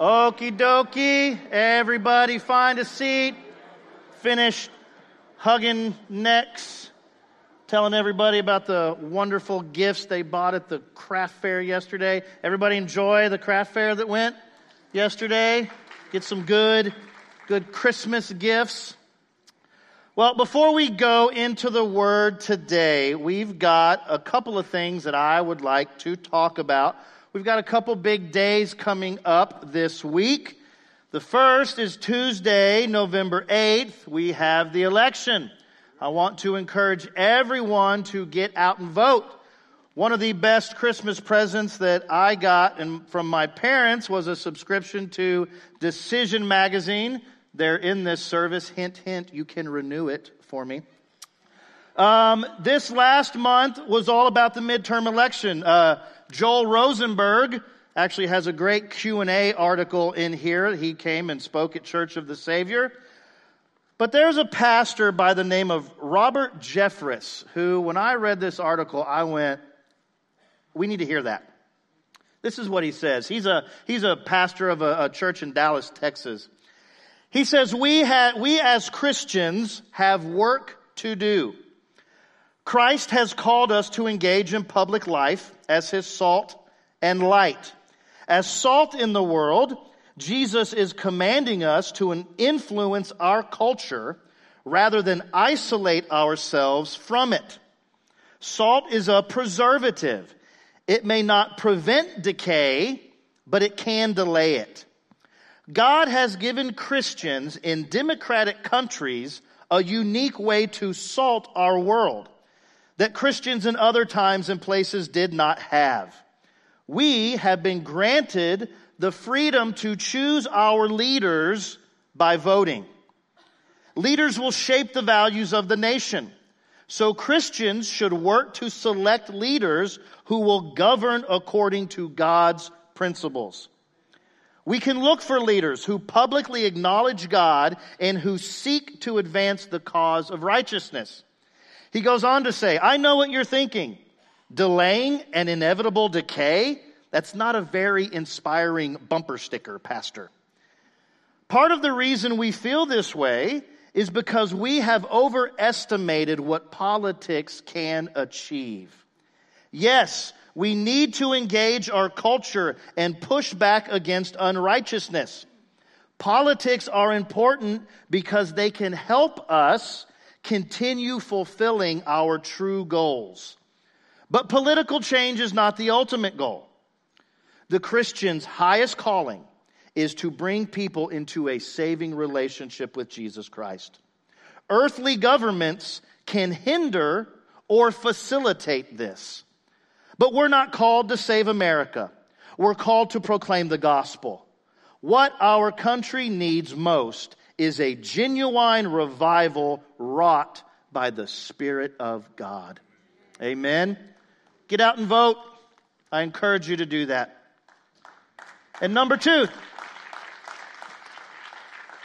Okie dokie. Everybody find a seat. Finish hugging necks. Telling everybody about the wonderful gifts they bought at the craft fair yesterday. Everybody enjoy the craft fair that went yesterday? Get some good, good Christmas gifts. Well, before we go into the word today, we've got a couple of things that I would like to talk about. We've got a couple big days coming up this week. The first is Tuesday, November 8th. We have the election. I want to encourage everyone to get out and vote. One of the best Christmas presents that I got from my parents was a subscription to Decision Magazine. They're in this service. Hint, hint, you can renew it for me. Um, this last month was all about the midterm election. Uh, Joel Rosenberg actually has a great Q&A article in here. He came and spoke at Church of the Savior. But there's a pastor by the name of Robert Jeffress who, when I read this article, I went, we need to hear that. This is what he says. He's a, he's a pastor of a, a church in Dallas, Texas. He says, we, ha- we as Christians have work to do. Christ has called us to engage in public life as his salt and light. As salt in the world, Jesus is commanding us to influence our culture rather than isolate ourselves from it. Salt is a preservative. It may not prevent decay, but it can delay it. God has given Christians in democratic countries a unique way to salt our world that Christians in other times and places did not have. We have been granted the freedom to choose our leaders by voting. Leaders will shape the values of the nation. So Christians should work to select leaders who will govern according to God's principles. We can look for leaders who publicly acknowledge God and who seek to advance the cause of righteousness. He goes on to say, I know what you're thinking. Delaying an inevitable decay? That's not a very inspiring bumper sticker, Pastor. Part of the reason we feel this way is because we have overestimated what politics can achieve. Yes, we need to engage our culture and push back against unrighteousness. Politics are important because they can help us continue fulfilling our true goals. But political change is not the ultimate goal. The Christian's highest calling is to bring people into a saving relationship with Jesus Christ. Earthly governments can hinder or facilitate this. But we're not called to save America. We're called to proclaim the gospel. What our country needs most is a genuine revival wrought by the Spirit of God. Amen. Get out and vote. I encourage you to do that. And number two,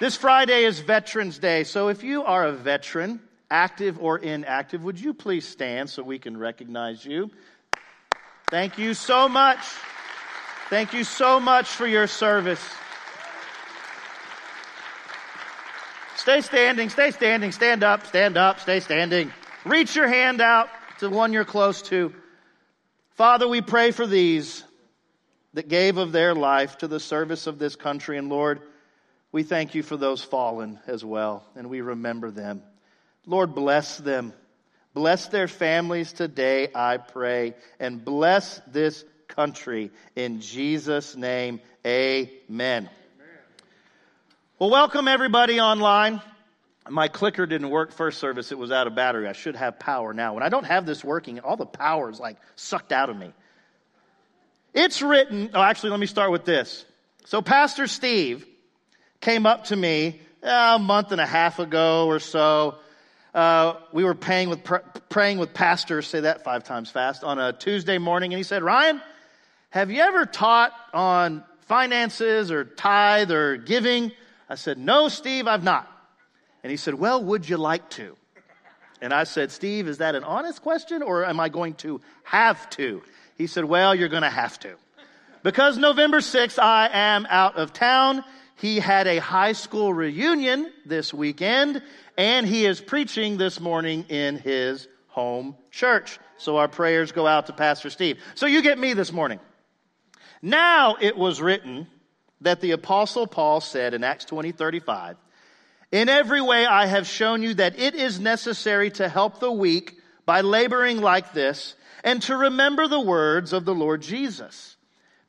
this Friday is Veterans Day. So if you are a veteran, active or inactive, would you please stand so we can recognize you? Thank you so much. Thank you so much for your service. Stay standing, stay standing, stand up, stand up, stay standing. Reach your hand out to one you're close to. Father, we pray for these that gave of their life to the service of this country. And Lord, we thank you for those fallen as well, and we remember them. Lord, bless them. Bless their families today, I pray, and bless this country. In Jesus' name, amen. Well, welcome everybody online. My clicker didn't work first service. It was out of battery. I should have power now. When I don't have this working, all the power is like sucked out of me. It's written, oh, actually, let me start with this. So, Pastor Steve came up to me uh, a month and a half ago or so uh, we were praying with, praying with pastors, say that five times fast, on a Tuesday morning, and he said, Ryan, have you ever taught on finances or tithe or giving? I said, No, Steve, I've not. And he said, Well, would you like to? And I said, Steve, is that an honest question or am I going to have to? He said, Well, you're going to have to. Because November 6th, I am out of town. He had a high school reunion this weekend, and he is preaching this morning in his home church. So our prayers go out to Pastor Steve. So you get me this morning. Now it was written that the apostle Paul said in Acts 20, 35, in every way I have shown you that it is necessary to help the weak by laboring like this and to remember the words of the Lord Jesus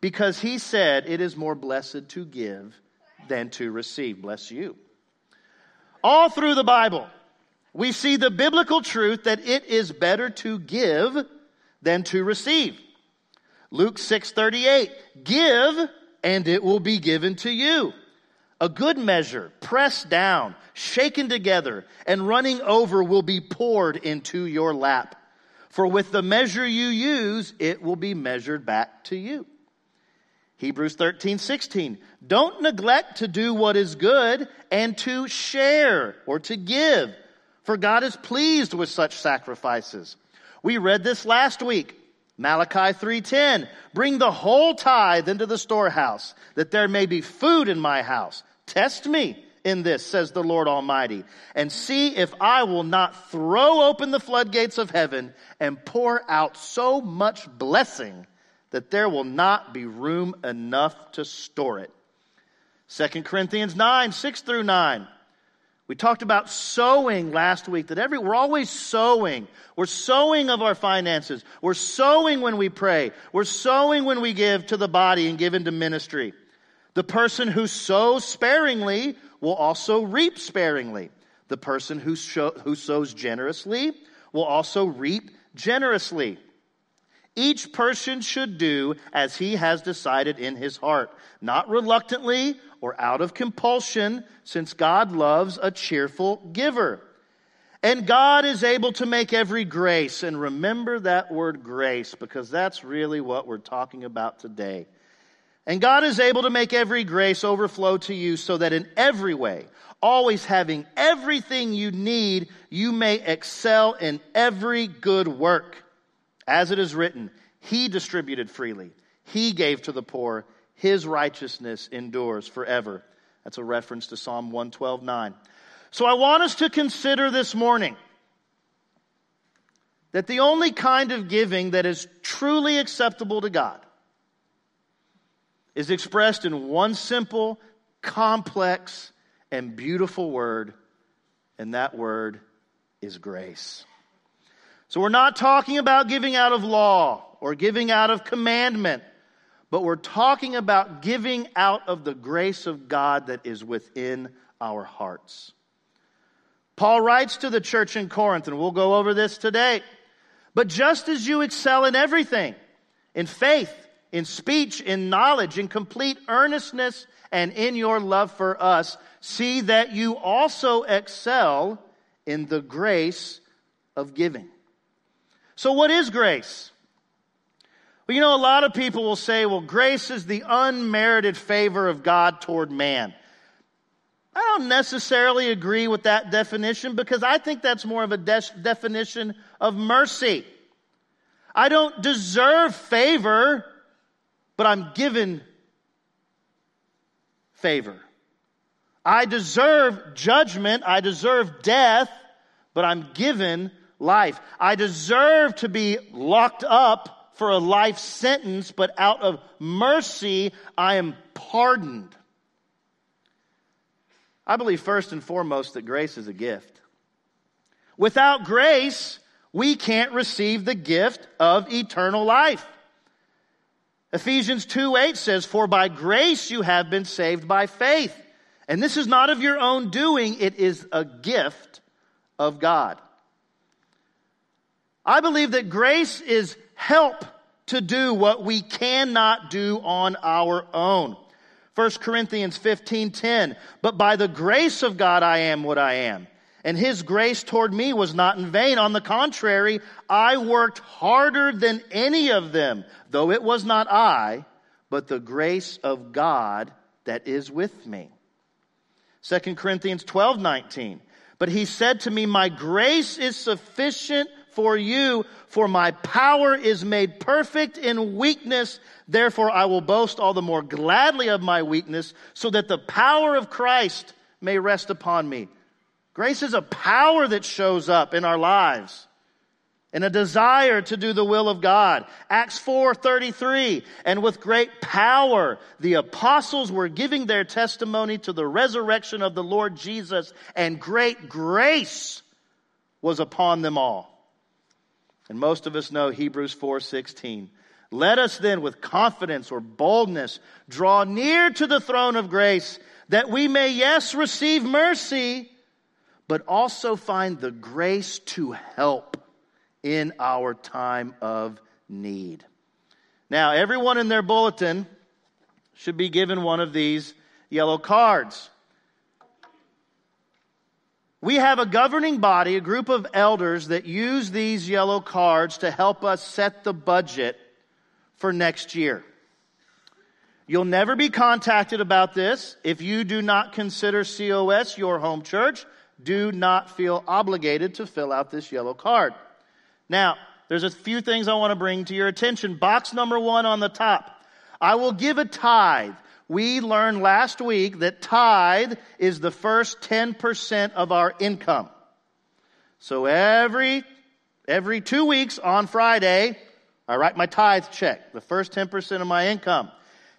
because he said it is more blessed to give than to receive. Bless you. All through the Bible, we see the biblical truth that it is better to give than to receive. Luke 6:38 Give and it will be given to you. A good measure, pressed down, shaken together, and running over will be poured into your lap. For with the measure you use, it will be measured back to you. Hebrews 13, 16. Don't neglect to do what is good and to share or to give, for God is pleased with such sacrifices. We read this last week. Malachi 3:10 Bring the whole tithe into the storehouse that there may be food in my house. Test me in this says the Lord Almighty and see if I will not throw open the floodgates of heaven and pour out so much blessing that there will not be room enough to store it. 2 Corinthians 9, 6 through 9. We talked about sowing last week, that every, we're always sowing. We're sowing of our finances. We're sowing when we pray. We're sowing when we give to the body and give into ministry. The person who sows sparingly will also reap sparingly. The person who, show, who sows generously will also reap generously. Each person should do as he has decided in his heart, not reluctantly or out of compulsion, since God loves a cheerful giver. And God is able to make every grace, and remember that word grace, because that's really what we're talking about today. And God is able to make every grace overflow to you so that in every way, always having everything you need, you may excel in every good work. As it is written, He distributed freely, He gave to the poor, His righteousness endures forever. That's a reference to Psalm 112 9. So I want us to consider this morning that the only kind of giving that is truly acceptable to God is expressed in one simple, complex, and beautiful word, and that word is grace. So we're not talking about giving out of law or giving out of commandment, but we're talking about giving out of the grace of God that is within our hearts. Paul writes to the church in Corinth, and we'll go over this today. But just as you excel in everything, in faith, in speech, in knowledge, in complete earnestness, and in your love for us, see that you also excel in the grace of giving. So, what is grace? Well, you know, a lot of people will say, well, grace is the unmerited favor of God toward man. I don't necessarily agree with that definition because I think that's more of a de- definition of mercy. I don't deserve favor, but I'm given favor. I deserve judgment, I deserve death, but I'm given life. I deserve to be locked up for a life sentence, but out of mercy, I am pardoned. I believe first and foremost that grace is a gift. Without grace, we can't receive the gift of eternal life. Ephesians 2 8 says, For by grace you have been saved by faith. And this is not of your own doing, it is a gift of God. I believe that grace is help to do what we cannot do on our own. 1 Corinthians 15:10 But by the grace of God I am what I am and his grace toward me was not in vain on the contrary I worked harder than any of them though it was not I but the grace of God that is with me 2 Corinthians 12:19 But he said to me my grace is sufficient for you, for my power is made perfect in weakness. Therefore I will boast all the more gladly of my weakness so that the power of Christ may rest upon me. Grace is a power that shows up in our lives and a desire to do the will of God. Acts 4:33 and with great power the apostles were giving their testimony to the resurrection of the Lord Jesus and great grace was upon them all. And most of us know Hebrews 4:16. Let us then with confidence or boldness draw near to the throne of grace that we may yes receive mercy but also find the grace to help in our time of need. Now, everyone in their bulletin should be given one of these yellow cards. We have a governing body, a group of elders that use these yellow cards to help us set the budget for next year. You'll never be contacted about this if you do not consider COS your home church do not feel obligated to fill out this yellow card. Now, there's a few things I want to bring to your attention. Box number one on the top. I will give a tithe. We learned last week that tithe is the first 10% of our income. So every, every two weeks on Friday, I write my tithe check, the first 10% of my income.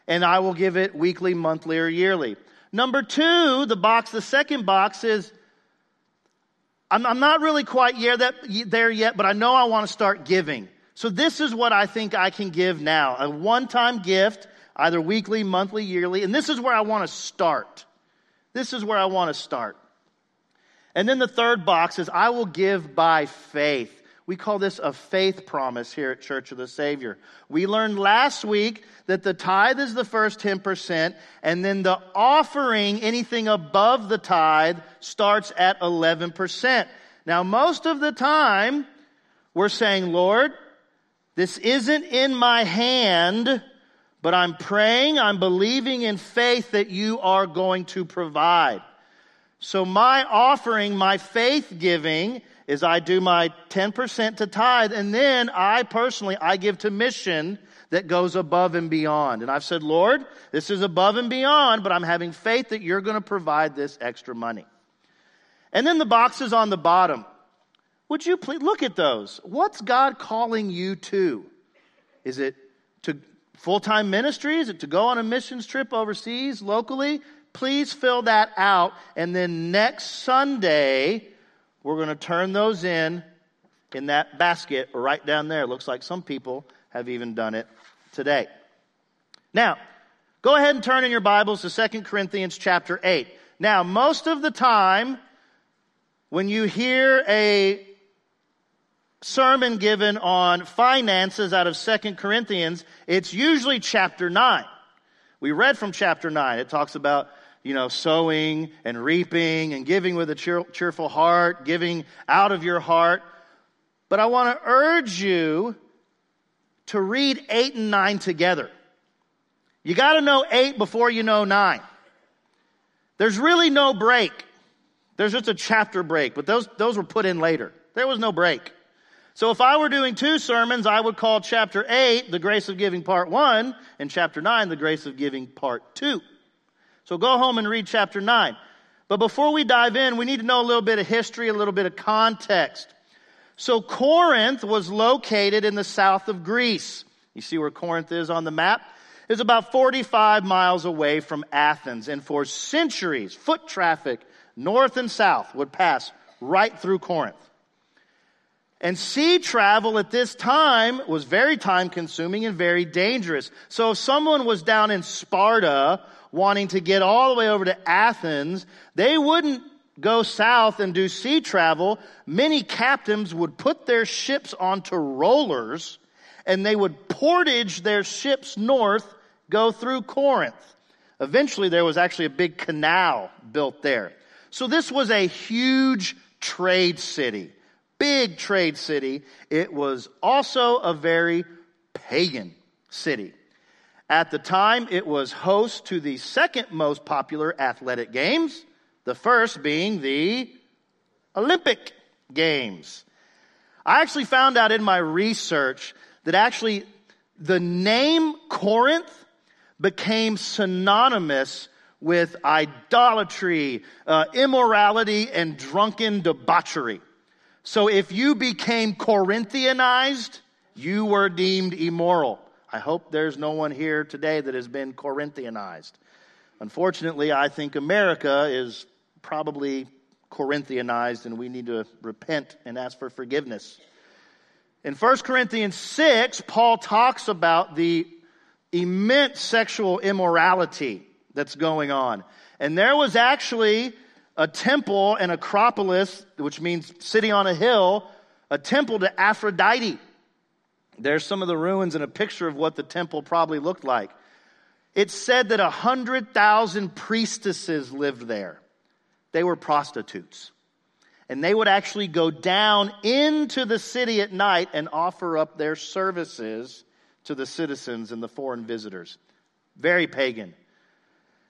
And I will give it weekly, monthly, or yearly. Number two, the box, the second box is I'm, I'm not really quite that, there yet, but I know I want to start giving. So this is what I think I can give now. A one-time gift, either weekly, monthly, yearly, and this is where I want to start. This is where I want to start. And then the third box is I will give by faith. We call this a faith promise here at Church of the Savior. We learned last week that the tithe is the first 10%, and then the offering, anything above the tithe, starts at 11%. Now, most of the time, we're saying, Lord, this isn't in my hand, but I'm praying, I'm believing in faith that you are going to provide. So my offering, my faith giving, is I do my 10% to tithe and then I personally, I give to mission that goes above and beyond. And I've said, Lord, this is above and beyond, but I'm having faith that you're going to provide this extra money. And then the boxes on the bottom. Would you please look at those? What's God calling you to? Is it full time ministry? Is it to go on a missions trip overseas, locally? Please fill that out. And then next Sunday, we're going to turn those in in that basket right down there. Looks like some people have even done it today. Now, go ahead and turn in your Bibles to 2 Corinthians chapter 8. Now, most of the time, when you hear a sermon given on finances out of 2 Corinthians, it's usually chapter 9. We read from chapter 9. It talks about you know, sowing and reaping and giving with a cheer, cheerful heart, giving out of your heart. But I want to urge you to read 8 and 9 together. You got to know 8 before you know 9. There's really no break. There's just a chapter break, but those, those were put in later. There was no break. So if I were doing two sermons, I would call chapter 8 the grace of giving part 1 and chapter 9 the grace of giving part 2. So go home and read chapter 9. But before we dive in, we need to know a little bit of history, a little bit of context. So Corinth was located in the south of Greece. You see where Corinth is on the map? It's about 45 miles away from Athens. And for centuries, foot traffic north and south would pass right through Corinth. And sea travel at this time was very time consuming and very dangerous. So if someone was down in Sparta wanting to get all the way over to Athens, they wouldn't go south and do sea travel. Many captains would put their ships onto rollers and they would portage their ships north, go through Corinth. Eventually there was actually a big canal built there. So this was a huge trade city. Big trade city. It was also a very pagan city. At the time, it was host to the second most popular athletic games, the first being the Olympic Games. I actually found out in my research that actually the name Corinth became synonymous with idolatry, uh, immorality, and drunken debauchery. So if you became Corinthianized, you were deemed immoral. I hope there's no one here today that has been Corinthianized. Unfortunately, I think America is probably Corinthianized and we need to repent and ask for forgiveness. In 1 Corinthians 6, Paul talks about the immense sexual immorality that's going on. And there was actually a temple, an acropolis, which means city on a hill, a temple to Aphrodite. There's some of the ruins and a picture of what the temple probably looked like. It's said that a hundred thousand priestesses lived there. They were prostitutes. And they would actually go down into the city at night and offer up their services to the citizens and the foreign visitors. Very pagan.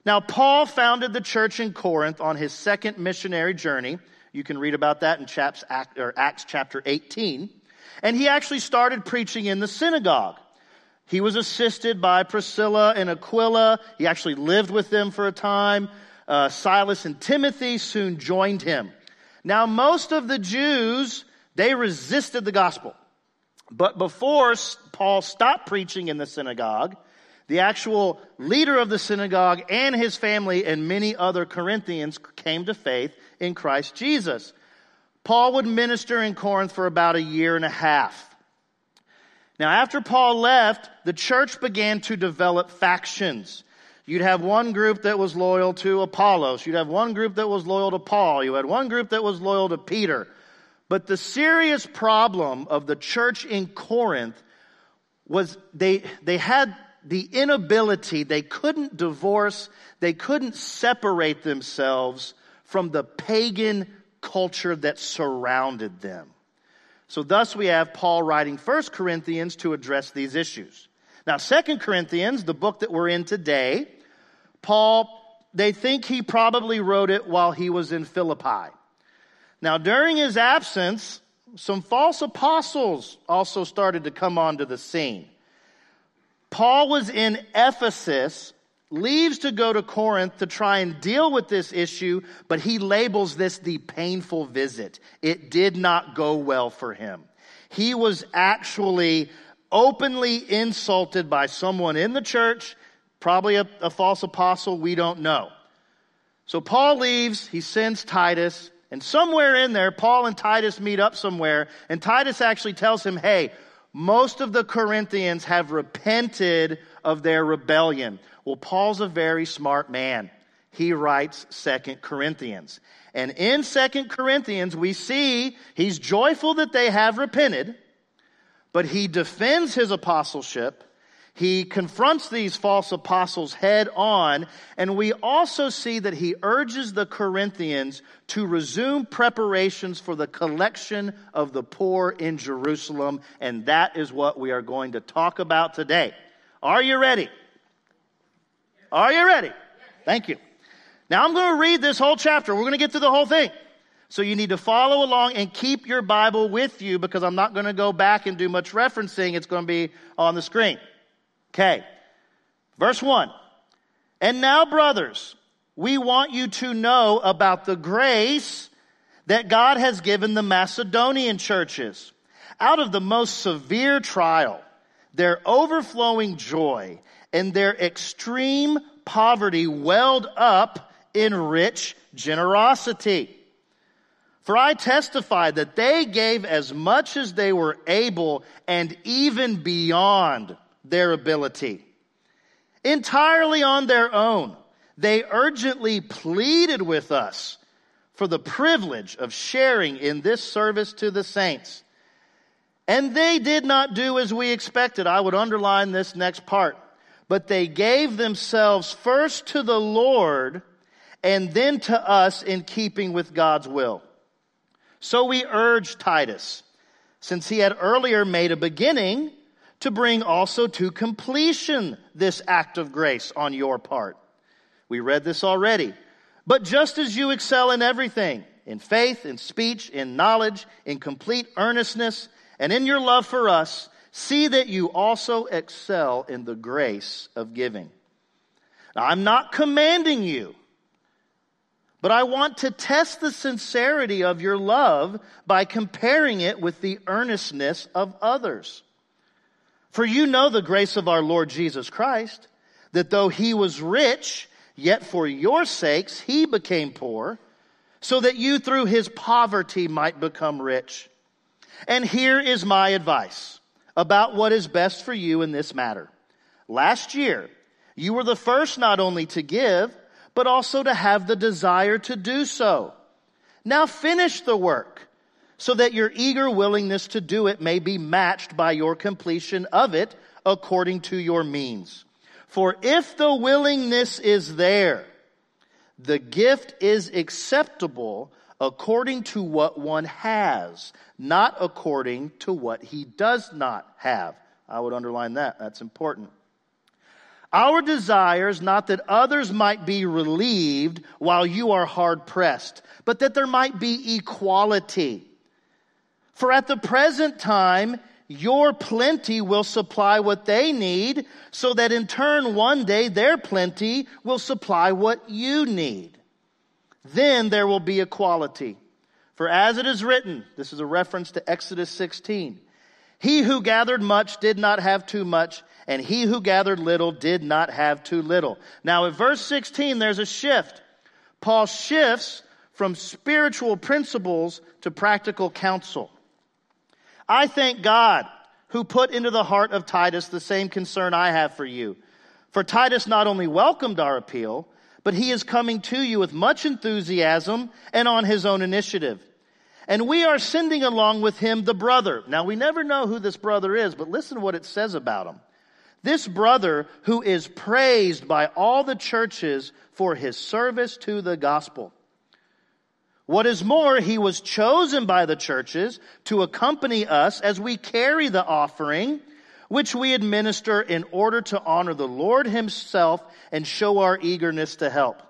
Now, Paul founded the church in Corinth on his second missionary journey. You can read about that in Acts chapter 18. And he actually started preaching in the synagogue. He was assisted by Priscilla and Aquila. He actually lived with them for a time. Uh, Silas and Timothy soon joined him. Now, most of the Jews, they resisted the gospel. But before Paul stopped preaching in the synagogue, the actual leader of the synagogue and his family and many other Corinthians came to faith in Christ Jesus. Paul would minister in Corinth for about a year and a half. Now, after Paul left, the church began to develop factions. You'd have one group that was loyal to Apollos. You'd have one group that was loyal to Paul. You had one group that was loyal to Peter. But the serious problem of the church in Corinth was they, they had the inability, they couldn't divorce, they couldn't separate themselves from the pagan culture that surrounded them. So thus we have Paul writing 1 Corinthians to address these issues. Now 2 Corinthians, the book that we're in today, Paul, they think he probably wrote it while he was in Philippi. Now during his absence, some false apostles also started to come onto the scene. Paul was in Ephesus leaves to go to Corinth to try and deal with this issue, but he labels this the painful visit. It did not go well for him. He was actually openly insulted by someone in the church, probably a, a false apostle, we don't know. So Paul leaves, he sends Titus, and somewhere in there, Paul and Titus meet up somewhere, and Titus actually tells him, hey, most of the Corinthians have repented of their rebellion. Well, Paul's a very smart man. He writes Second Corinthians. And in Second Corinthians, we see he's joyful that they have repented, but he defends his apostleship. He confronts these false apostles head on, and we also see that he urges the Corinthians to resume preparations for the collection of the poor in Jerusalem, and that is what we are going to talk about today. Are you ready? Are you ready? Thank you. Now I'm going to read this whole chapter. We're going to get through the whole thing. So you need to follow along and keep your Bible with you because I'm not going to go back and do much referencing. It's going to be on the screen. Okay. Verse 1. And now, brothers, we want you to know about the grace that God has given the Macedonian churches. Out of the most severe trial, their overflowing joy and their extreme poverty welled up in rich generosity. For I testify that they gave as much as they were able and even beyond their ability. Entirely on their own, they urgently pleaded with us for the privilege of sharing in this service to the saints. And they did not do as we expected. I would underline this next part but they gave themselves first to the Lord and then to us in keeping with God's will. So we urge Titus, since he had earlier made a beginning, to bring also to completion this act of grace on your part. We read this already. But just as you excel in everything, in faith, in speech, in knowledge, in complete earnestness, and in your love for us, see that you also excel in the grace of giving. Now, I'm not commanding you, but I want to test the sincerity of your love by comparing it with the earnestness of others. For you know the grace of our Lord Jesus Christ, that though he was rich, yet for your sakes he became poor, so that you through his poverty might become rich. And here is my advice about what is best for you in this matter. Last year, you were the first not only to give, but also to have the desire to do so. Now finish the work so that your eager willingness to do it may be matched by your completion of it according to your means. For if the willingness is there, the gift is acceptable according to what one has, not according to what he does not have. I would underline that. That's important. Our desire is not that others might be relieved while you are hard pressed, but that there might be equality. For at the present time, your plenty will supply what they need, so that in turn one day their plenty will supply what you need. Then there will be equality. For as it is written, this is a reference to Exodus 16, he who gathered much did not have too much, and he who gathered little did not have too little. Now, in verse 16, there's a shift. Paul shifts from spiritual principles to practical counsel. I thank God who put into the heart of Titus the same concern I have for you. For Titus not only welcomed our appeal, but he is coming to you with much enthusiasm and on his own initiative. And we are sending along with him the brother. Now we never know who this brother is, but listen to what it says about him. This brother who is praised by all the churches for his service to the gospel. What is more, he was chosen by the churches to accompany us as we carry the offering, which we administer in order to honor the Lord himself and show our eagerness to help.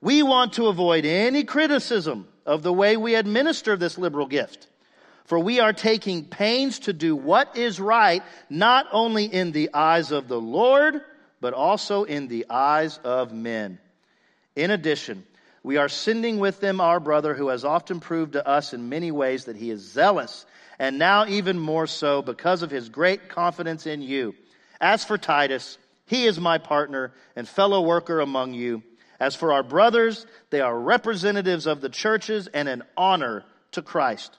We want to avoid any criticism of the way we administer this liberal gift. For we are taking pains to do what is right, not only in the eyes of the Lord, but also in the eyes of men. In addition, we are sending with them our brother who has often proved to us in many ways that he is zealous, and now even more so because of his great confidence in you. As for Titus, he is my partner and fellow worker among you. As for our brothers, they are representatives of the churches and an honor to Christ.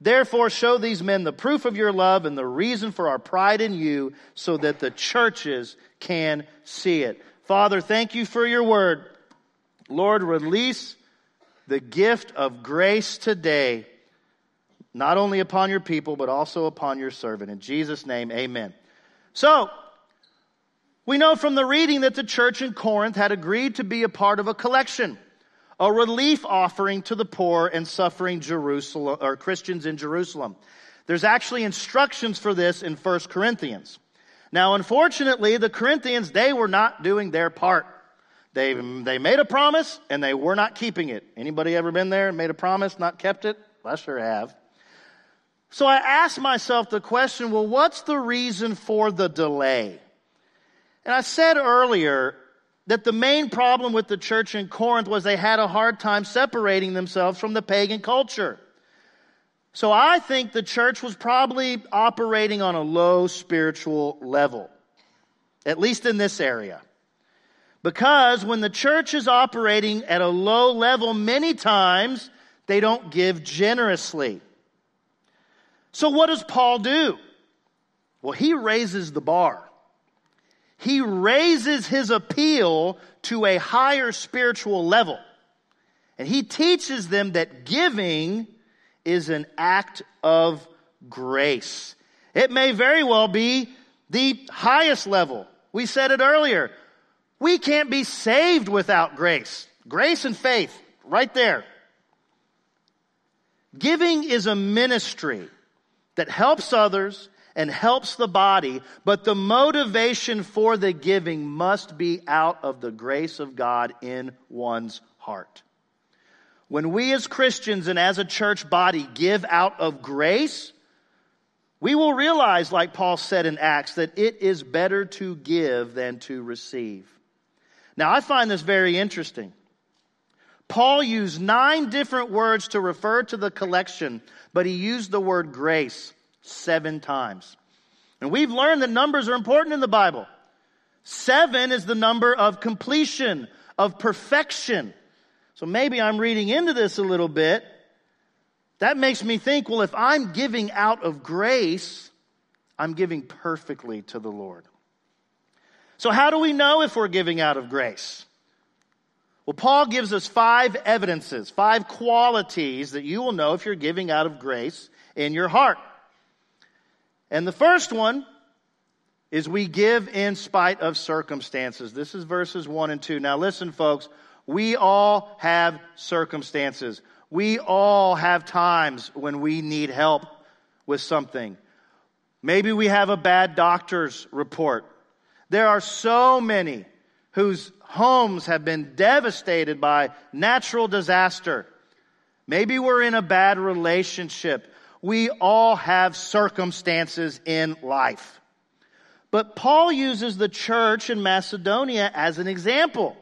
Therefore, show these men the proof of your love and the reason for our pride in you so that the churches can see it. Father, thank you for your word. Lord, release the gift of grace today, not only upon your people, but also upon your servant. In Jesus' name, amen. So, we know from the reading that the church in Corinth had agreed to be a part of a collection a relief offering to the poor and suffering Jerusalem or Christians in Jerusalem. There's actually instructions for this in 1 Corinthians. Now, unfortunately, the Corinthians, they were not doing their part. They, they made a promise and they were not keeping it. Anybody ever been there and made a promise, not kept it? I sure have. So I asked myself the question, well, what's the reason for the delay? And I said earlier, that the main problem with the church in Corinth was they had a hard time separating themselves from the pagan culture. So I think the church was probably operating on a low spiritual level, at least in this area. Because when the church is operating at a low level, many times they don't give generously. So what does Paul do? Well, he raises the bar he raises his appeal to a higher spiritual level. And he teaches them that giving is an act of grace. It may very well be the highest level. We said it earlier. We can't be saved without grace. Grace and faith, right there. Giving is a ministry that helps others and helps the body, but the motivation for the giving must be out of the grace of God in one's heart. when we as Christians and as a church body give out of grace, we will realize, like Paul said in Acts, that it is better to give than to receive. Now, I find this very interesting. Paul used nine different words to refer to the collection, but he used the word grace seven times. And we've learned that numbers are important in the Bible. Seven is the number of completion, of perfection. So maybe I'm reading into this a little bit. That makes me think, well, if I'm giving out of grace, I'm giving perfectly to the Lord. So, how do we know if we're giving out of grace? Well, Paul gives us five evidences, five qualities that you will know if you're giving out of grace in your heart. And the first one is we give in spite of circumstances. This is verses 1 and 2. Now, listen, folks, we all have circumstances. We all have times when we need help with something. Maybe we have a bad doctor's report. There are so many whose homes have been devastated by natural disaster. Maybe we're in a bad relationship. We all have circumstances in life. But Paul uses the church in Macedonia as an example.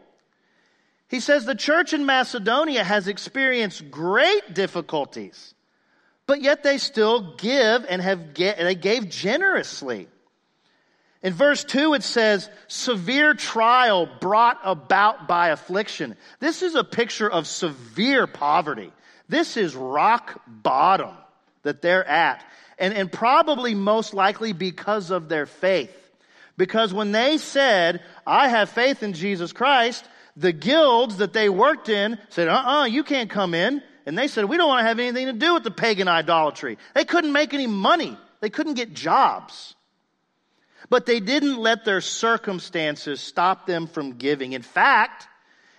He says the church in Macedonia has experienced great difficulties, but yet they still give and have get, they gave generously. In verse 2, it says, severe trial brought about by affliction. This is a picture of severe poverty. This is rock bottom that they're at. And, and probably most likely because of their faith. Because when they said, I have faith in Jesus Christ, the guilds that they worked in said, uh uh-uh, uh you can't come in. And they said, we don't want to have anything to do with the pagan idolatry. They couldn't make any money. They couldn't get jobs. But they didn't let their circumstances stop them from giving. In fact,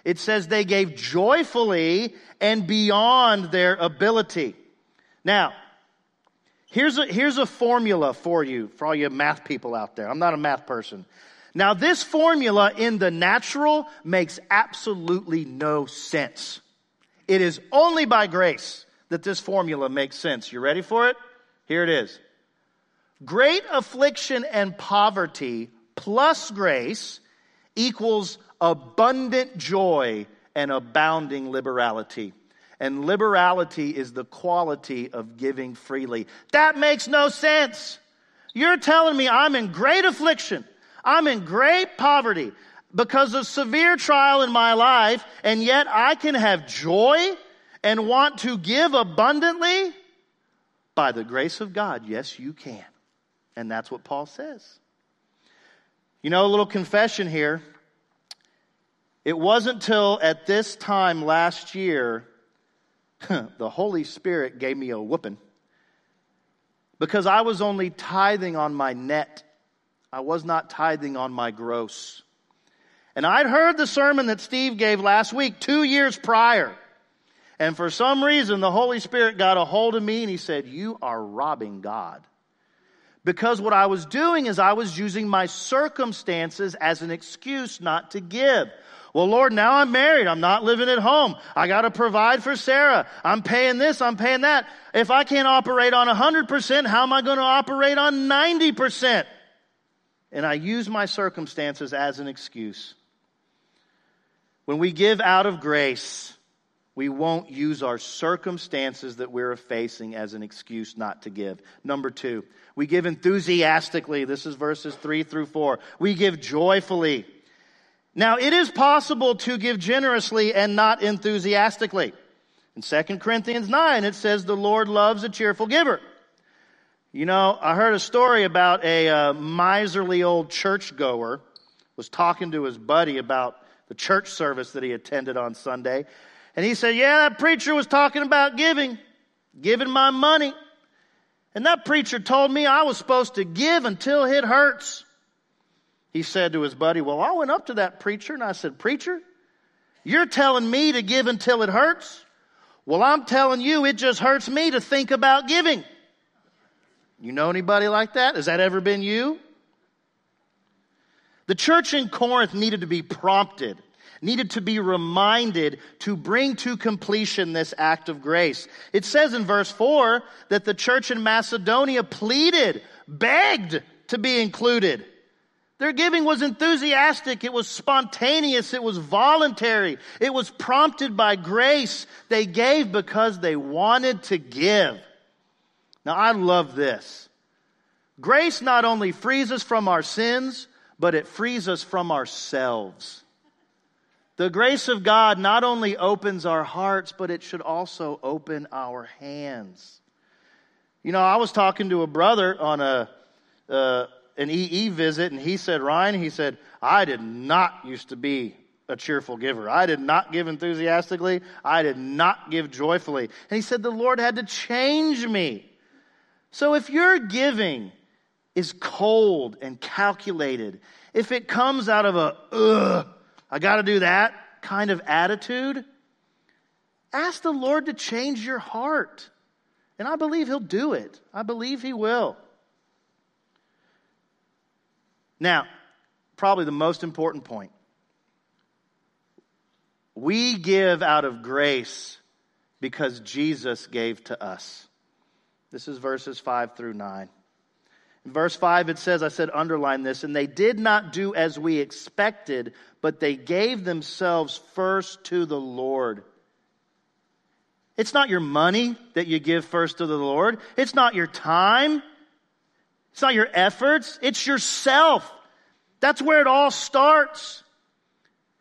it says they gave joyfully and beyond their ability. Now, here's a, here's a formula for you, for all you math people out there. I'm not a math person. Now, this formula in the natural makes absolutely no sense. It is only by grace that this formula makes sense. You ready for it? Here it is. Great affliction and poverty plus grace equals abundant joy and abounding liberality. And liberality is the quality of giving freely. That makes no sense. You're telling me I'm in great affliction, I'm in great poverty because of severe trial in my life, and yet I can have joy and want to give abundantly? By the grace of God, yes, you can. And that's what Paul says. You know, a little confession here. It wasn't till at this time last year the Holy Spirit gave me a whooping because I was only tithing on my net. I was not tithing on my gross. And I'd heard the sermon that Steve gave last week, two years prior. And for some reason, the Holy Spirit got a hold of me and he said, You are robbing God. Because what I was doing is I was using my circumstances as an excuse not to give. Well, Lord, now I'm married. I'm not living at home. I got to provide for Sarah. I'm paying this. I'm paying that. If I can't operate on 100%, how am I going to operate on 90%? And I use my circumstances as an excuse. When we give out of grace, we won't use our circumstances that we're facing as an excuse not to give. Number two, we give enthusiastically. This is verses three through four. We give joyfully. Now, it is possible to give generously and not enthusiastically. In 2 Corinthians 9, it says, The Lord loves a cheerful giver. You know, I heard a story about a uh, miserly old churchgoer was talking to his buddy about the church service that he attended on Sunday. And he said, Yeah, that preacher was talking about giving, giving my money. And that preacher told me I was supposed to give until it hurts. He said to his buddy, Well, I went up to that preacher and I said, Preacher, you're telling me to give until it hurts? Well, I'm telling you, it just hurts me to think about giving. You know anybody like that? Has that ever been you? The church in Corinth needed to be prompted needed to be reminded to bring to completion this act of grace. It says in verse 4 that the church in Macedonia pleaded, begged to be included. Their giving was enthusiastic. It was spontaneous. It was voluntary. It was prompted by grace. They gave because they wanted to give. Now, I love this. Grace not only frees us from our sins, but it frees us from ourselves. The grace of God not only opens our hearts, but it should also open our hands. You know, I was talking to a brother on a, uh, an EE visit, and he said, Ryan, he said, I did not used to be a cheerful giver. I did not give enthusiastically. I did not give joyfully. And he said, the Lord had to change me. So if your giving is cold and calculated, if it comes out of a, ugh, I got to do that kind of attitude, ask the Lord to change your heart. And I believe He'll do it. I believe He will. Now, probably the most important point. We give out of grace because Jesus gave to us. This is verses 5 through 9. Verse 5, it says, I said, underline this, and they did not do as we expected, but they gave themselves first to the Lord. It's not your money that you give first to the Lord. It's not your time. It's not your efforts, it's yourself. That's where it all starts.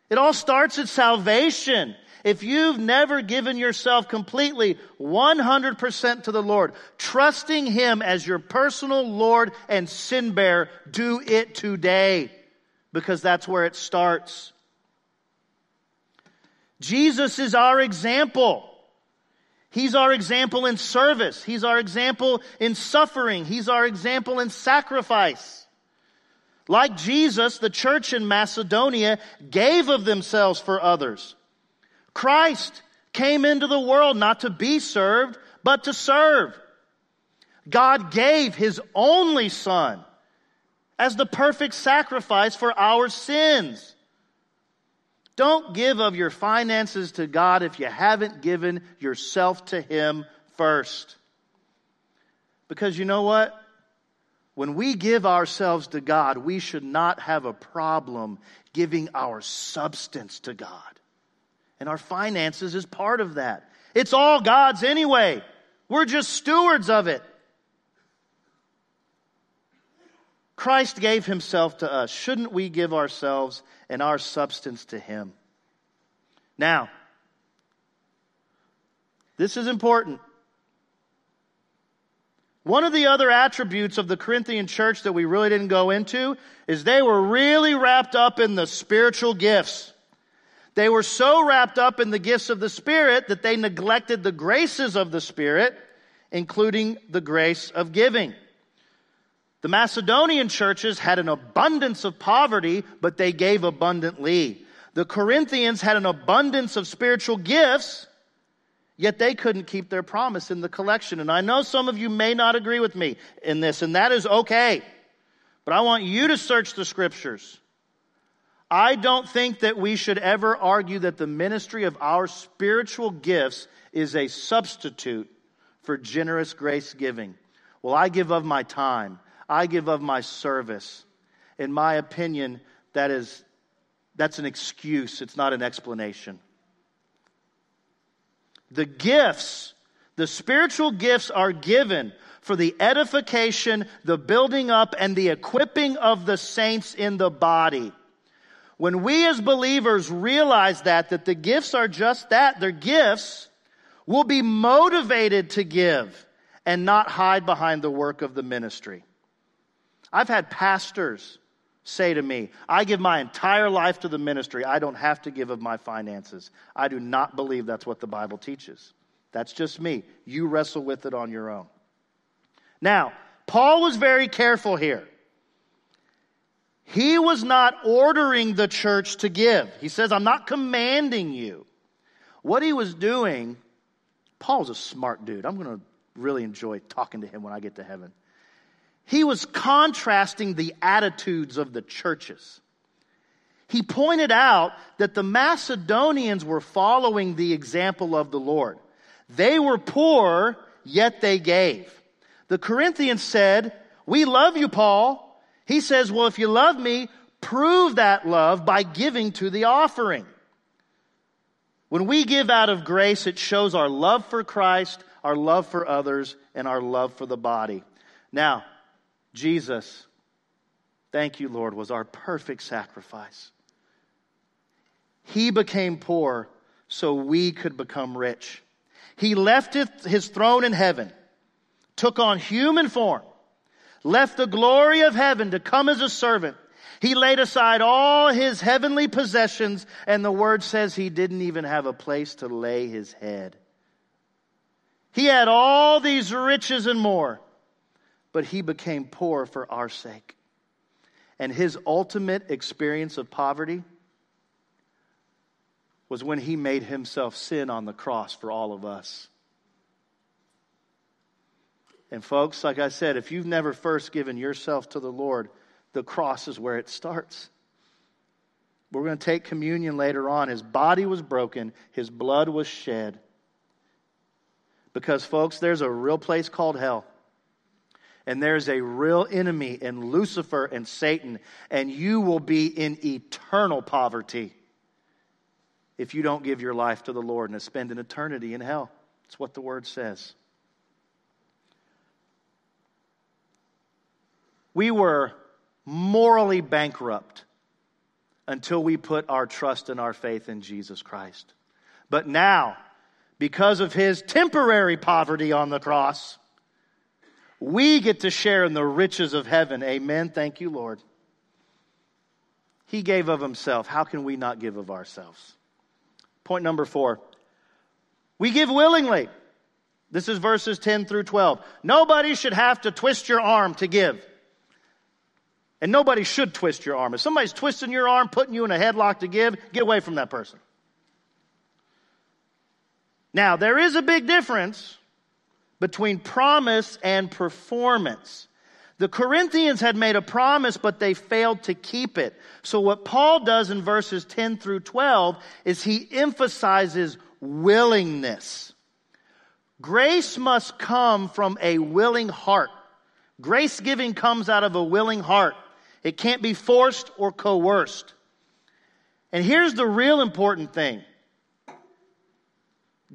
It all starts at salvation. If you've never given yourself completely 100% to the Lord, trusting Him as your personal Lord and sin bearer, do it today because that's where it starts. Jesus is our example. He's our example in service. He's our example in suffering. He's our example in sacrifice. Like Jesus, the church in Macedonia gave of themselves for others. Christ came into the world not to be served, but to serve. God gave his only son as the perfect sacrifice for our sins. Don't give of your finances to God if you haven't given yourself to Him first. Because you know what? When we give ourselves to God, we should not have a problem giving our substance to God. And our finances is part of that. It's all God's anyway. We're just stewards of it. Christ gave himself to us. Shouldn't we give ourselves and our substance to him? Now, this is important. One of the other attributes of the Corinthian church that we really didn't go into is they were really wrapped up in the spiritual gifts. They were so wrapped up in the gifts of the Spirit that they neglected the graces of the Spirit, including the grace of giving. The Macedonian churches had an abundance of poverty, but they gave abundantly. The Corinthians had an abundance of spiritual gifts, yet they couldn't keep their promise in the collection. And I know some of you may not agree with me in this, and that is okay. But I want you to search the scriptures. I don't think that we should ever argue that the ministry of our spiritual gifts is a substitute for generous grace giving. Well, I give of my time. I give of my service. In my opinion, that is, that's an excuse. It's not an explanation. The gifts, the spiritual gifts are given for the edification, the building up, and the equipping of the saints in the body. When we as believers realize that, that the gifts are just that, they're gifts, we'll be motivated to give and not hide behind the work of the ministry. I've had pastors say to me, I give my entire life to the ministry. I don't have to give of my finances. I do not believe that's what the Bible teaches. That's just me. You wrestle with it on your own. Now, Paul was very careful here. He was not ordering the church to give. He says, I'm not commanding you. What he was doing, Paul's a smart dude. I'm going to really enjoy talking to him when I get to heaven. He was contrasting the attitudes of the churches. he pointed out that the Macedonians were following the example of the Lord. They were poor, yet they gave. The Corinthians said, We love you, Paul. He says, Well, if you love me, prove that love by giving to the offering. When we give out of grace, it shows our love for Christ, our love for others, and our love for the body. Now, Jesus, thank you, Lord, was our perfect sacrifice. He became poor so we could become rich. He left his throne in heaven, took on human form, left the glory of heaven to come as a servant. He laid aside all his heavenly possessions, and the word says he didn't even have a place to lay his head. He had all these riches and more, but he became poor for our sake. And his ultimate experience of poverty was when he made himself sin on the cross for all of us. And, folks, like I said, if you've never first given yourself to the Lord, the cross is where it starts. We're going to take communion later on. His body was broken, his blood was shed. Because, folks, there's a real place called hell. And there's a real enemy in Lucifer and Satan. And you will be in eternal poverty if you don't give your life to the Lord and spend an eternity in hell. That's what the word says. We were morally bankrupt until we put our trust and our faith in Jesus Christ. But now, because of his temporary poverty on the cross, we get to share in the riches of heaven. Amen. Thank you, Lord. He gave of himself. How can we not give of ourselves? Point number four. We give willingly. This is verses 10 through 12. Nobody should have to twist your arm to give. And nobody should twist your arm. If somebody's twisting your arm, putting you in a headlock to give, get away from that person. Now, there is a big difference between promise and performance. The Corinthians had made a promise, but they failed to keep it. So what Paul does in verses 10 through 12 is he emphasizes willingness. Grace must come from a willing heart. Grace giving comes out of a willing heart. It can't be forced or coerced. And here's the real important thing.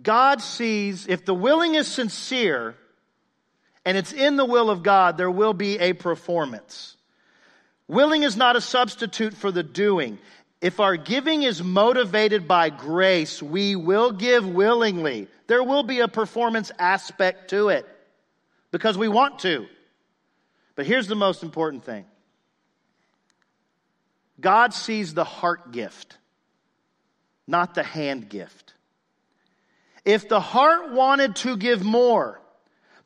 God sees, if the willing is sincere, and it's in the will of God, there will be a performance. Willing is not a substitute for the doing. If our giving is motivated by grace, we will give willingly. There will be a performance aspect to it because we want to. But here's the most important thing God sees the heart gift, not the hand gift. If the heart wanted to give more,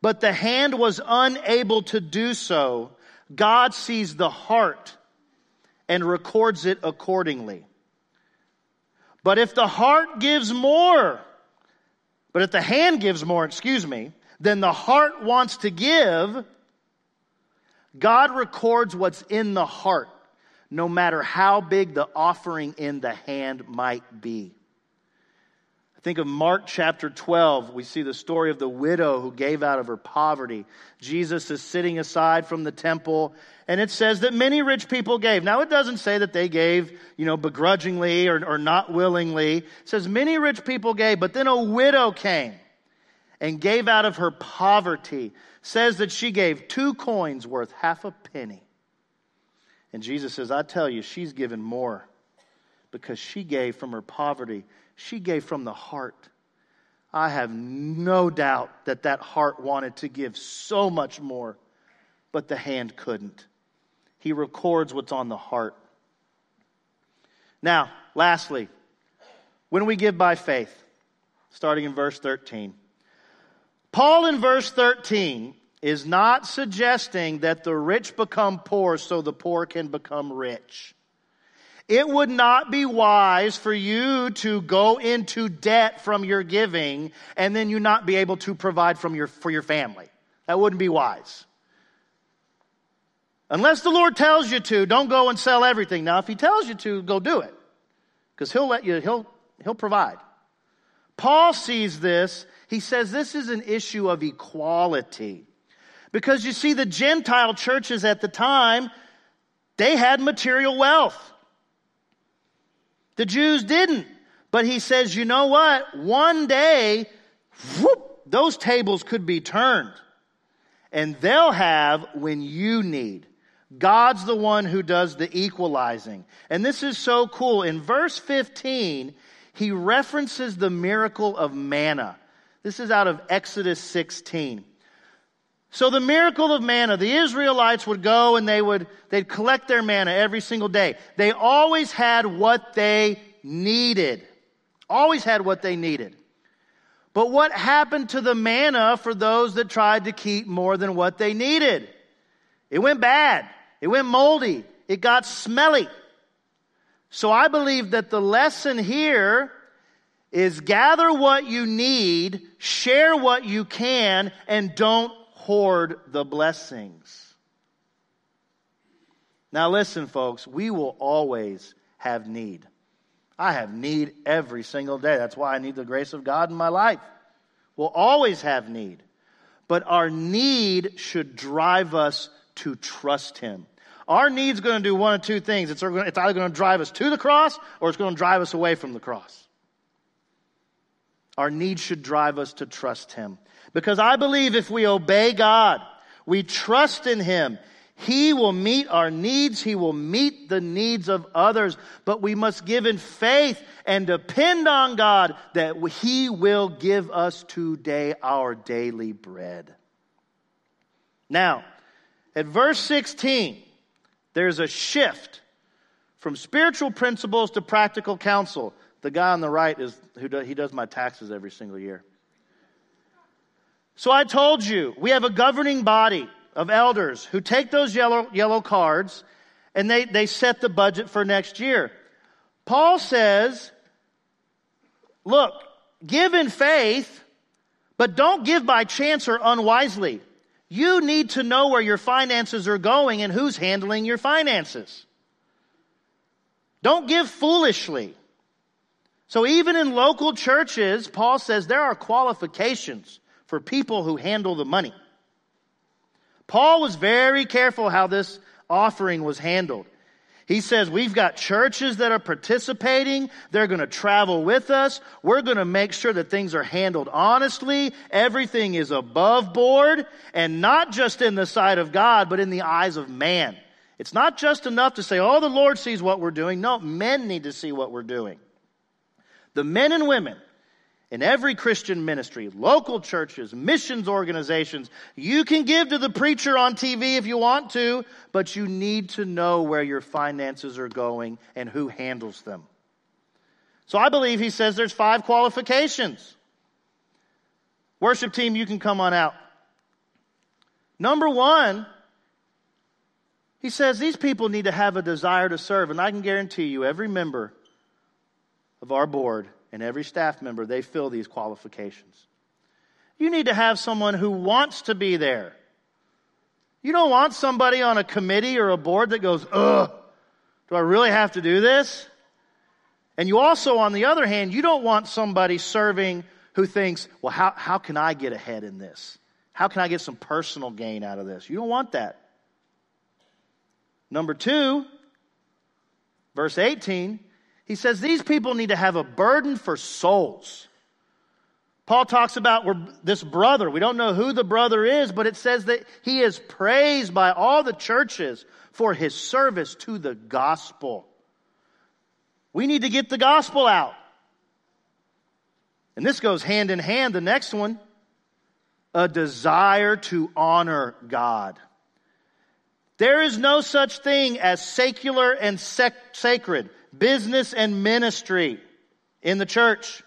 but the hand was unable to do so, God sees the heart and records it accordingly. But if the heart gives more, but if the hand gives more, excuse me, then the heart wants to give, God records what's in the heart, no matter how big the offering in the hand might be. Think of Mark chapter 12. We see the story of the widow who gave out of her poverty. Jesus is sitting aside from the temple, and it says that many rich people gave. Now, it doesn't say that they gave, you know, begrudgingly or, or not willingly. It says many rich people gave, but then a widow came and gave out of her poverty. Says that she gave two coins worth half a penny. And Jesus says, I tell you, she's given more because she gave from her poverty she gave from the heart. I have no doubt that that heart wanted to give so much more, but the hand couldn't. He records what's on the heart. Now, lastly, when we give by faith, starting in verse 13, Paul in verse 13 is not suggesting that the rich become poor so the poor can become rich. It would not be wise for you to go into debt from your giving and then you not be able to provide from your, for your family. That wouldn't be wise. Unless the Lord tells you to, don't go and sell everything. Now, if He tells you to, go do it. Because He'll let you, He'll, He'll provide. Paul sees this. He says this is an issue of equality. Because you see, the Gentile churches at the time, they had material wealth. The Jews didn't. But he says, you know what? One day, whoop, those tables could be turned. And they'll have when you need. God's the one who does the equalizing. And this is so cool. In verse 15, he references the miracle of manna. This is out of Exodus 16. So the miracle of manna, the Israelites would go and they would, they'd collect their manna every single day. They always had what they needed. Always had what they needed. But what happened to the manna for those that tried to keep more than what they needed? It went bad. It went moldy. It got smelly. So I believe that the lesson here is gather what you need, share what you can, and don't hoard the blessings. Now listen, folks, we will always have need. I have need every single day. That's why I need the grace of God in my life. We'll always have need. But our need should drive us to trust Him. Our need's going to do one of two things. It's, either going to drive us to the cross or it's going to drive us away from the cross. Our need should drive us to trust Him. Because I believe if we obey God, we trust in Him, he will meet our needs. He will meet the needs of others. But we must give in faith and depend on God that He will give us today our daily bread. Now, at verse 16, there's a shift from spiritual principles to practical counsel. The guy on the right is who does, he does my taxes every single year. So I told you, we have a governing body of elders who take those yellow, yellow cards and they, they set the budget for next year. Paul says, look, give in faith, but don't give by chance or unwisely. You need to know where your finances are going and who's handling your finances. Don't give foolishly. So even in local churches, Paul says there are qualifications for people who handle the money. Paul was very careful how this offering was handled. He says, We've got churches that are participating. They're going to travel with us. We're going to make sure that things are handled honestly. Everything is above board and not just in the sight of God, but in the eyes of man. It's not just enough to say, Oh, the Lord sees what we're doing. No, men need to see what we're doing. The men and women in every Christian ministry, local churches, missions organizations. You can give to the preacher on TV if you want to, but you need to know where your finances are going and who handles them. So I believe he says there's five qualifications. Worship team, you can come on out. Number one, he says these people need to have a desire to serve, and I can guarantee you every member of our board and every staff member, they fill these qualifications. You need to have someone who wants to be there. You don't want somebody on a committee or a board that goes, ugh, do I really have to do this? And you also, on the other hand, you don't want somebody serving who thinks, well, how, how can I get ahead in this? How can I get some personal gain out of this? You don't want that. Number two, verse 18, he says these people need to have a burden for souls. Paul talks about this brother. We don't know who the brother is, but it says that he is praised by all the churches for his service to the gospel. We need to get the gospel out. And this goes hand in hand. The next one a desire to honor God. There is no such thing as secular and sec- sacred business and ministry in the church.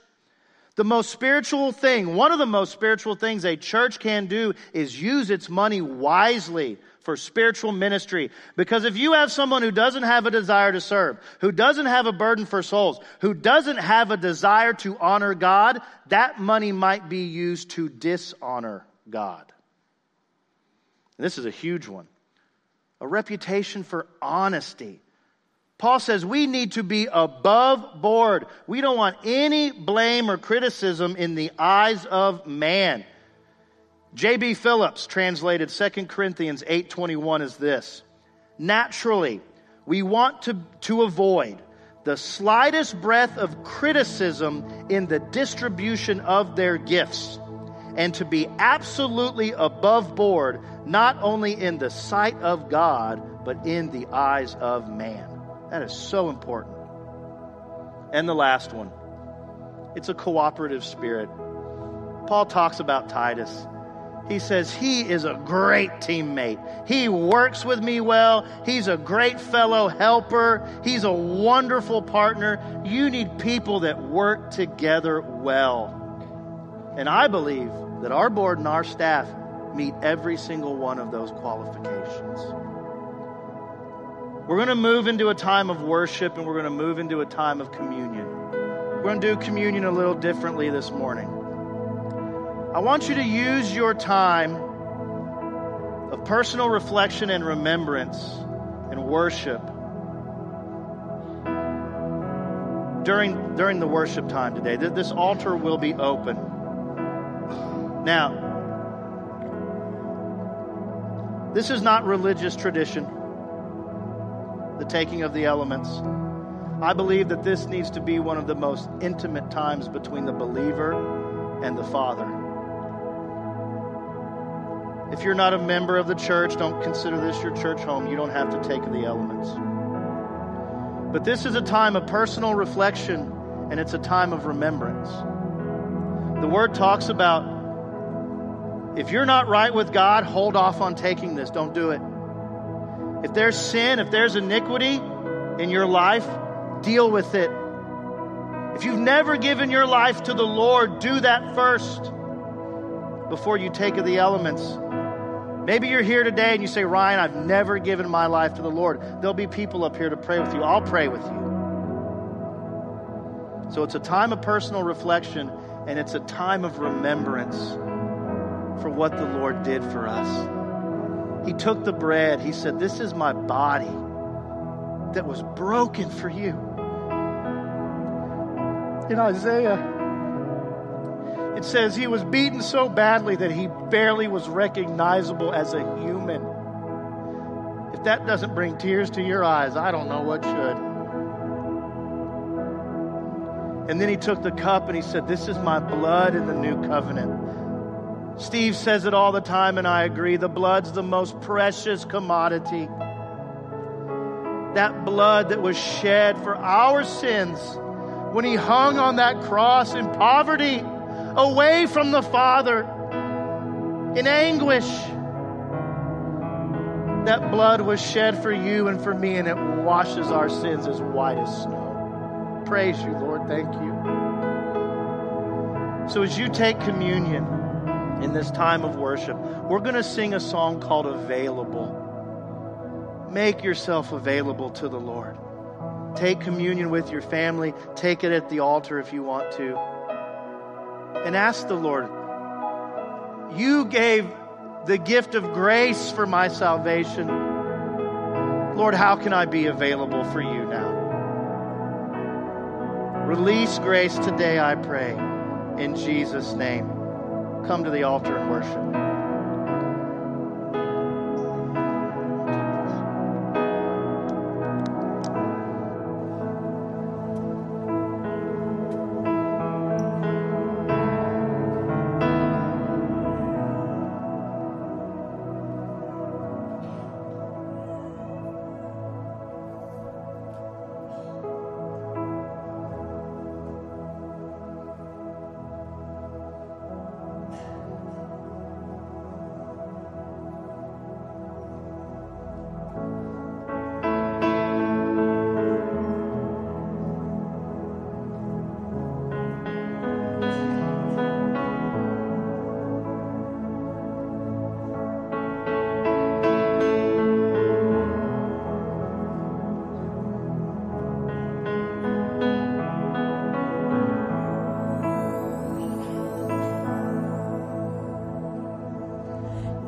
The most spiritual thing, one of the most spiritual things a church can do is use its money wisely for spiritual ministry. Because if you have someone who doesn't have a desire to serve, who doesn't have a burden for souls, who doesn't have a desire to honor God, that money might be used to dishonor God. And this is a huge one. a reputation for honesty. Paul says we need to be above board. We don't want any blame or criticism in the eyes of man. J.B. Phillips translated 2 Corinthians 8:21 as this. Naturally, we want to, to avoid the slightest breath of criticism in the distribution of their gifts and to be absolutely above board, not only in the sight of God, but in the eyes of man. That is so important. And the last one it's a cooperative spirit. Paul talks about Titus. He says, He is a great teammate. He works with me well. He's a great fellow helper. He's a wonderful partner. You need people that work together well. And I believe that our board and our staff meet every single one of those qualifications. We're going to move into a time of worship and we're going to move into a time of communion. We're going to do communion a little differently this morning. I want you to use your time of personal reflection and remembrance and worship during, during the worship time today. This altar will be open. Now, this is not religious tradition, the taking of the elements. I believe that this needs to be one of the most intimate times between the believer and the Father. If you're not a member of the church, don't consider this your church home. You don't have to take the elements. But this is a time of personal reflection and it's a time of remembrance. The word talks about if you're not right with God, hold off on taking this. Don't do it. If there's sin, if there's iniquity in your life, deal with it. If you've never given your life to the Lord, do that first before you take of the elements. Maybe you're here today and you say, Ryan, I've never given my life to the Lord. There'll be people up here to pray with you. I'll pray with you. So it's a time of personal reflection and it's a time of remembrance for what the Lord did for us. He took the bread. He said, This is my body that was broken for you. In Isaiah, it says he was beaten so badly that he barely was recognizable as a human. If that doesn't bring tears to your eyes, I don't know what should. And then he took the cup and he said, This is my blood in the new covenant Steve says it all the time, and I agree. The blood's the most precious commodity. That blood that was shed for our sins when he hung on that cross in poverty, away from the Father, in anguish. That blood was shed for you and for me, and it washes our sins as white as snow. Praise you, Lord. Thank you. So as you take communion, in this time of worship, we're going to sing a song called Available. Make yourself available to the Lord. Take communion with your family, take it at the altar if you want to. And ask the Lord, You gave the gift of grace for my salvation. Lord, how can I be available for you now? Release grace today, I pray, in Jesus' name come to the altar and worship.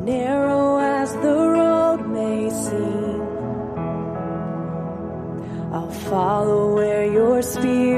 narrow as the road may seem. I'll follow where your spirit.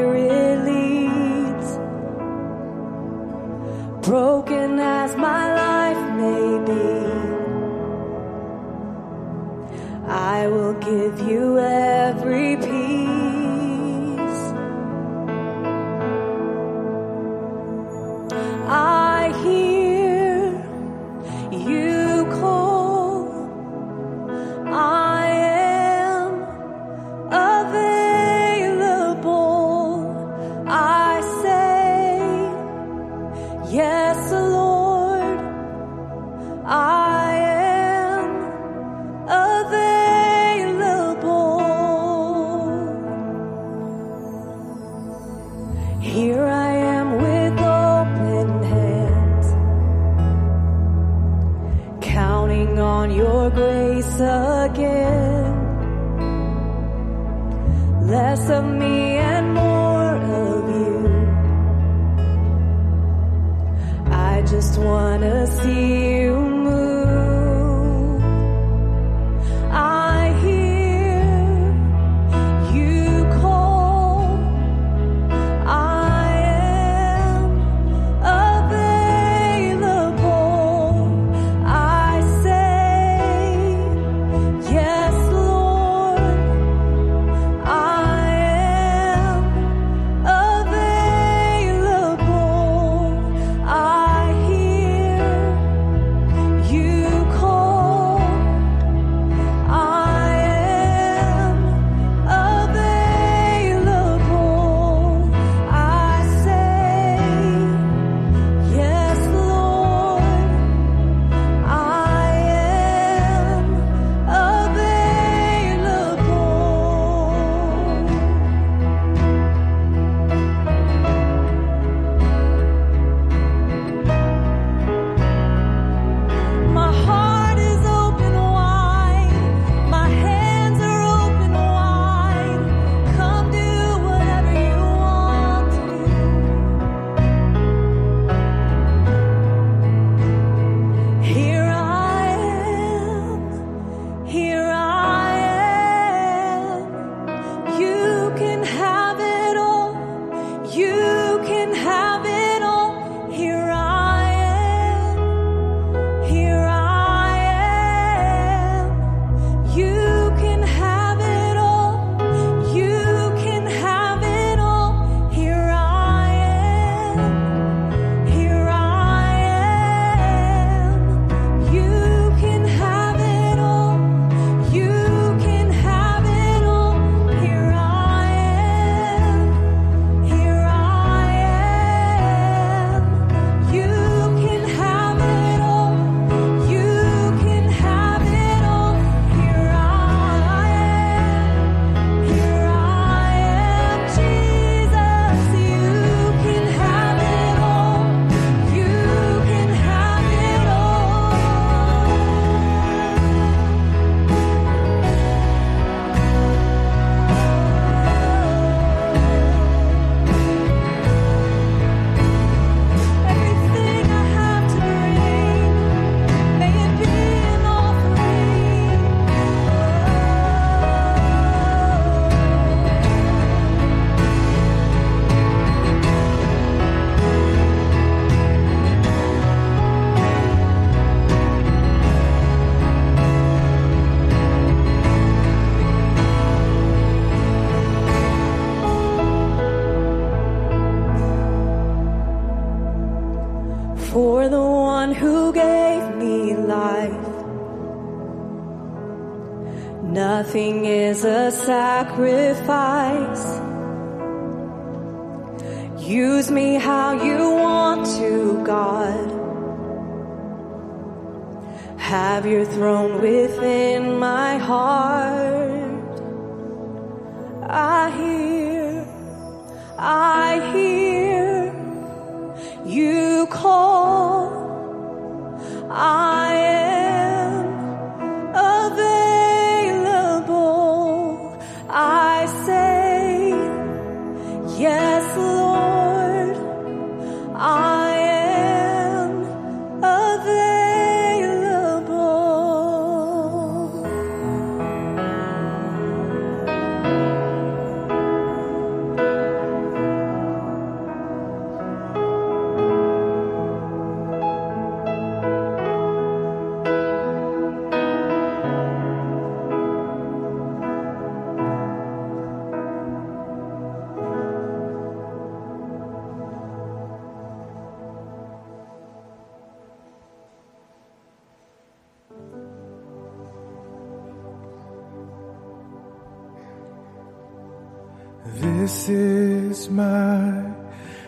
This is my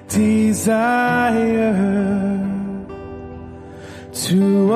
desire to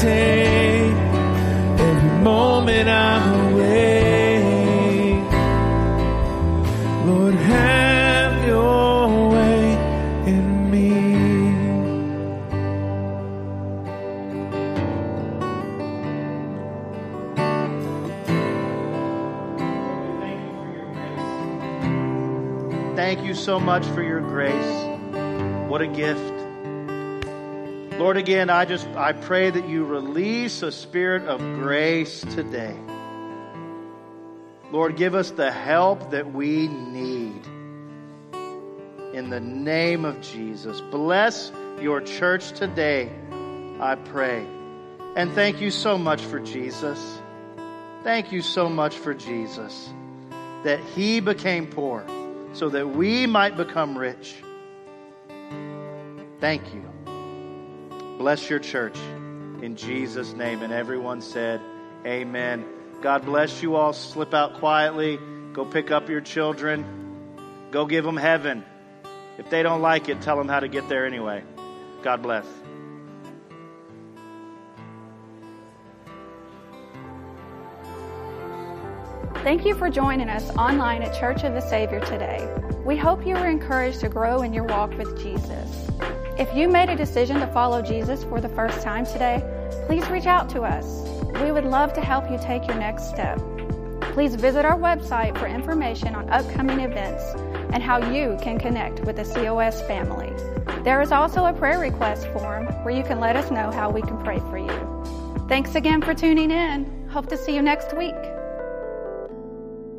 take, every moment I'm awake. Lord, have your way in me. Thank you so much for your grace. What a gift. Lord, again, I just I pray that you release a spirit of grace today. Lord, give us the help that we need. In the name of Jesus. Bless your church today, I pray. And thank you so much for Jesus. Thank you so much for Jesus. That he became poor so that we might become rich. Thank you. Bless your church in Jesus' name. And everyone said, Amen. God bless you all. Slip out quietly. Go pick up your children. Go give them heaven. If they don't like it, tell them how to get there anyway. God bless. Thank you for joining us online at Church of the Savior today. We hope you were encouraged to grow in your walk with Jesus. If you made a decision to follow Jesus for the first time today, please reach out to us. We would love to help you take your next step. Please visit our website for information on upcoming events and how you can connect with the COS family. There is also a prayer request form where you can let us know how we can pray for you. Thanks again for tuning in. Hope to see you next week.